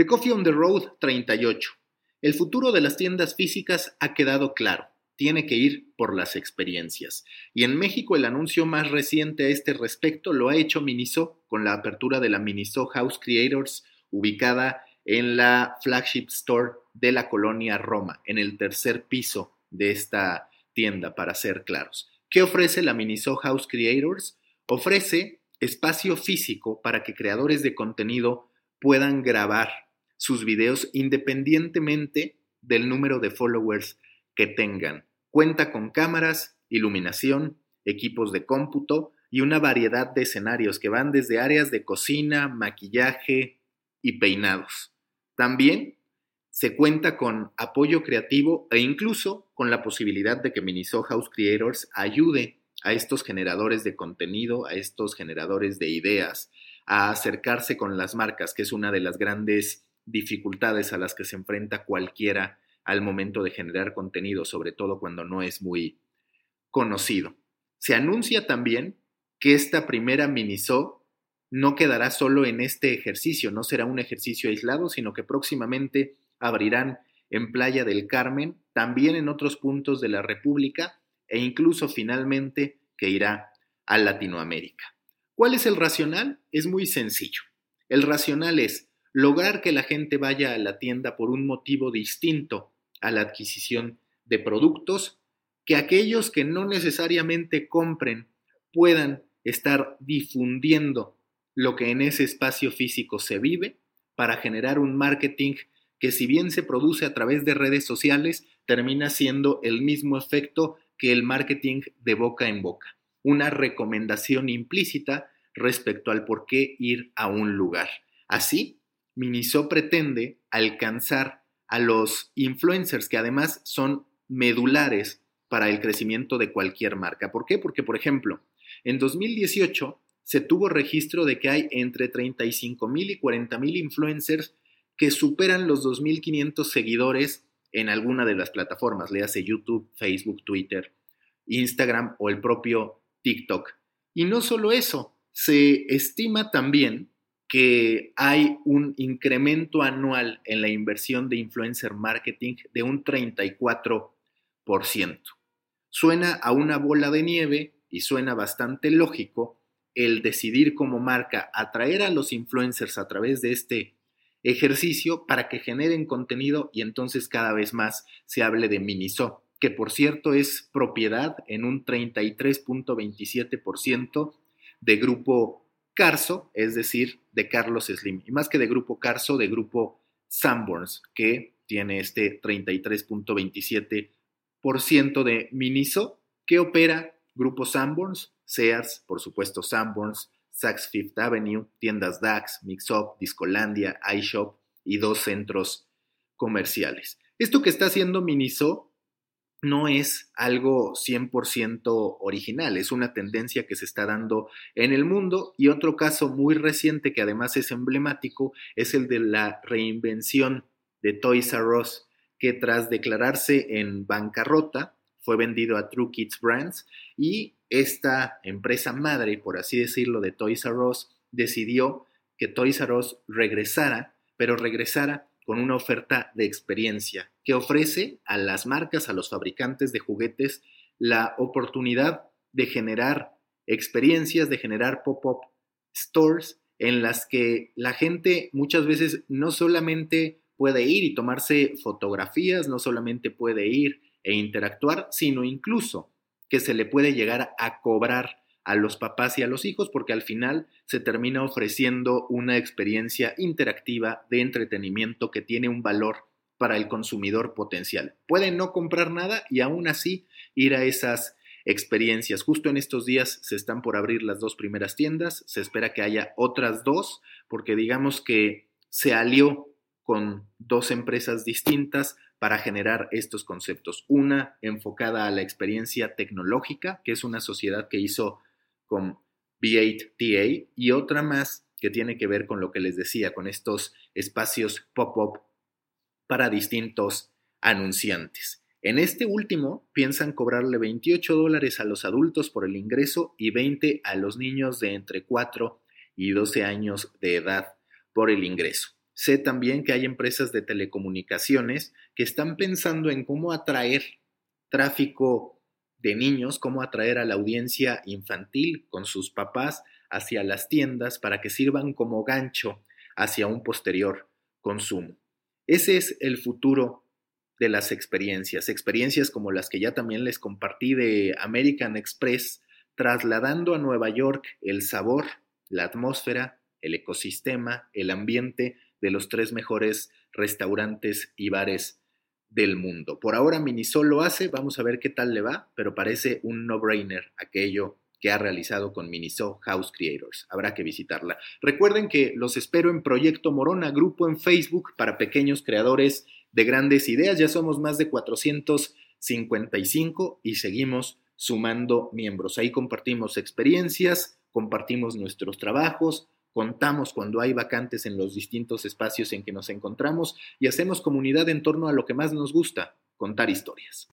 The Coffee on the Road 38. El futuro de las tiendas físicas ha quedado claro. Tiene que ir por las experiencias. Y en México el anuncio más reciente a este respecto lo ha hecho Miniso con la apertura de la Miniso House Creators ubicada en la flagship store de la colonia Roma, en el tercer piso de esta tienda, para ser claros. ¿Qué ofrece la Miniso House Creators? Ofrece espacio físico para que creadores de contenido puedan grabar sus videos independientemente del número de followers que tengan. Cuenta con cámaras, iluminación, equipos de cómputo y una variedad de escenarios que van desde áreas de cocina, maquillaje y peinados. También se cuenta con apoyo creativo e incluso con la posibilidad de que Miniso House Creators ayude a estos generadores de contenido, a estos generadores de ideas, a acercarse con las marcas, que es una de las grandes dificultades a las que se enfrenta cualquiera al momento de generar contenido, sobre todo cuando no es muy conocido. Se anuncia también que esta primera miniso no quedará solo en este ejercicio, no será un ejercicio aislado, sino que próximamente abrirán en Playa del Carmen, también en otros puntos de la República e incluso finalmente que irá a Latinoamérica. ¿Cuál es el racional? Es muy sencillo. El racional es lograr que la gente vaya a la tienda por un motivo distinto a la adquisición de productos, que aquellos que no necesariamente compren puedan estar difundiendo lo que en ese espacio físico se vive para generar un marketing que si bien se produce a través de redes sociales, termina siendo el mismo efecto que el marketing de boca en boca, una recomendación implícita respecto al por qué ir a un lugar. Así, Miniso pretende alcanzar a los influencers que además son medulares para el crecimiento de cualquier marca. ¿Por qué? Porque, por ejemplo, en 2018 se tuvo registro de que hay entre 35 mil y 40 mil influencers que superan los 2.500 seguidores en alguna de las plataformas, le YouTube, Facebook, Twitter, Instagram o el propio TikTok. Y no solo eso, se estima también que hay un incremento anual en la inversión de influencer marketing de un 34%. Suena a una bola de nieve y suena bastante lógico el decidir como marca atraer a los influencers a través de este ejercicio para que generen contenido y entonces cada vez más se hable de Miniso, que por cierto es propiedad en un 33.27% de grupo Carso, es decir, de Carlos Slim, y más que de Grupo Carso, de Grupo Sanborns, que tiene este 33.27% de Miniso, que opera Grupo Sanborns, Sears, por supuesto Sanborns, Saks Fifth Avenue, tiendas DAX, Mixup, Discolandia, iShop y dos centros comerciales. Esto que está haciendo Miniso no es algo 100% original, es una tendencia que se está dando en el mundo y otro caso muy reciente que además es emblemático es el de la reinvención de Toys R Us, que tras declararse en bancarrota fue vendido a True Kids Brands y esta empresa madre, por así decirlo, de Toys R Us decidió que Toys R Us regresara, pero regresara con una oferta de experiencia que ofrece a las marcas, a los fabricantes de juguetes, la oportunidad de generar experiencias, de generar pop-up stores en las que la gente muchas veces no solamente puede ir y tomarse fotografías, no solamente puede ir e interactuar, sino incluso que se le puede llegar a cobrar a los papás y a los hijos porque al final se termina ofreciendo una experiencia interactiva de entretenimiento que tiene un valor para el consumidor potencial. Puede no comprar nada y aún así ir a esas experiencias. Justo en estos días se están por abrir las dos primeras tiendas, se espera que haya otras dos porque digamos que se alió con dos empresas distintas para generar estos conceptos. Una enfocada a la experiencia tecnológica, que es una sociedad que hizo con B8TA y otra más que tiene que ver con lo que les decía, con estos espacios pop-up para distintos anunciantes. En este último piensan cobrarle 28 dólares a los adultos por el ingreso y 20 a los niños de entre 4 y 12 años de edad por el ingreso. Sé también que hay empresas de telecomunicaciones que están pensando en cómo atraer tráfico de niños, cómo atraer a la audiencia infantil con sus papás hacia las tiendas para que sirvan como gancho hacia un posterior consumo. Ese es el futuro de las experiencias, experiencias como las que ya también les compartí de American Express, trasladando a Nueva York el sabor, la atmósfera, el ecosistema, el ambiente de los tres mejores restaurantes y bares del mundo. Por ahora Minisol lo hace, vamos a ver qué tal le va, pero parece un no-brainer aquello que ha realizado con Miniso House Creators. Habrá que visitarla. Recuerden que los espero en Proyecto Morona, grupo en Facebook para pequeños creadores de grandes ideas. Ya somos más de 455 y seguimos sumando miembros. Ahí compartimos experiencias, compartimos nuestros trabajos, contamos cuando hay vacantes en los distintos espacios en que nos encontramos y hacemos comunidad en torno a lo que más nos gusta, contar historias.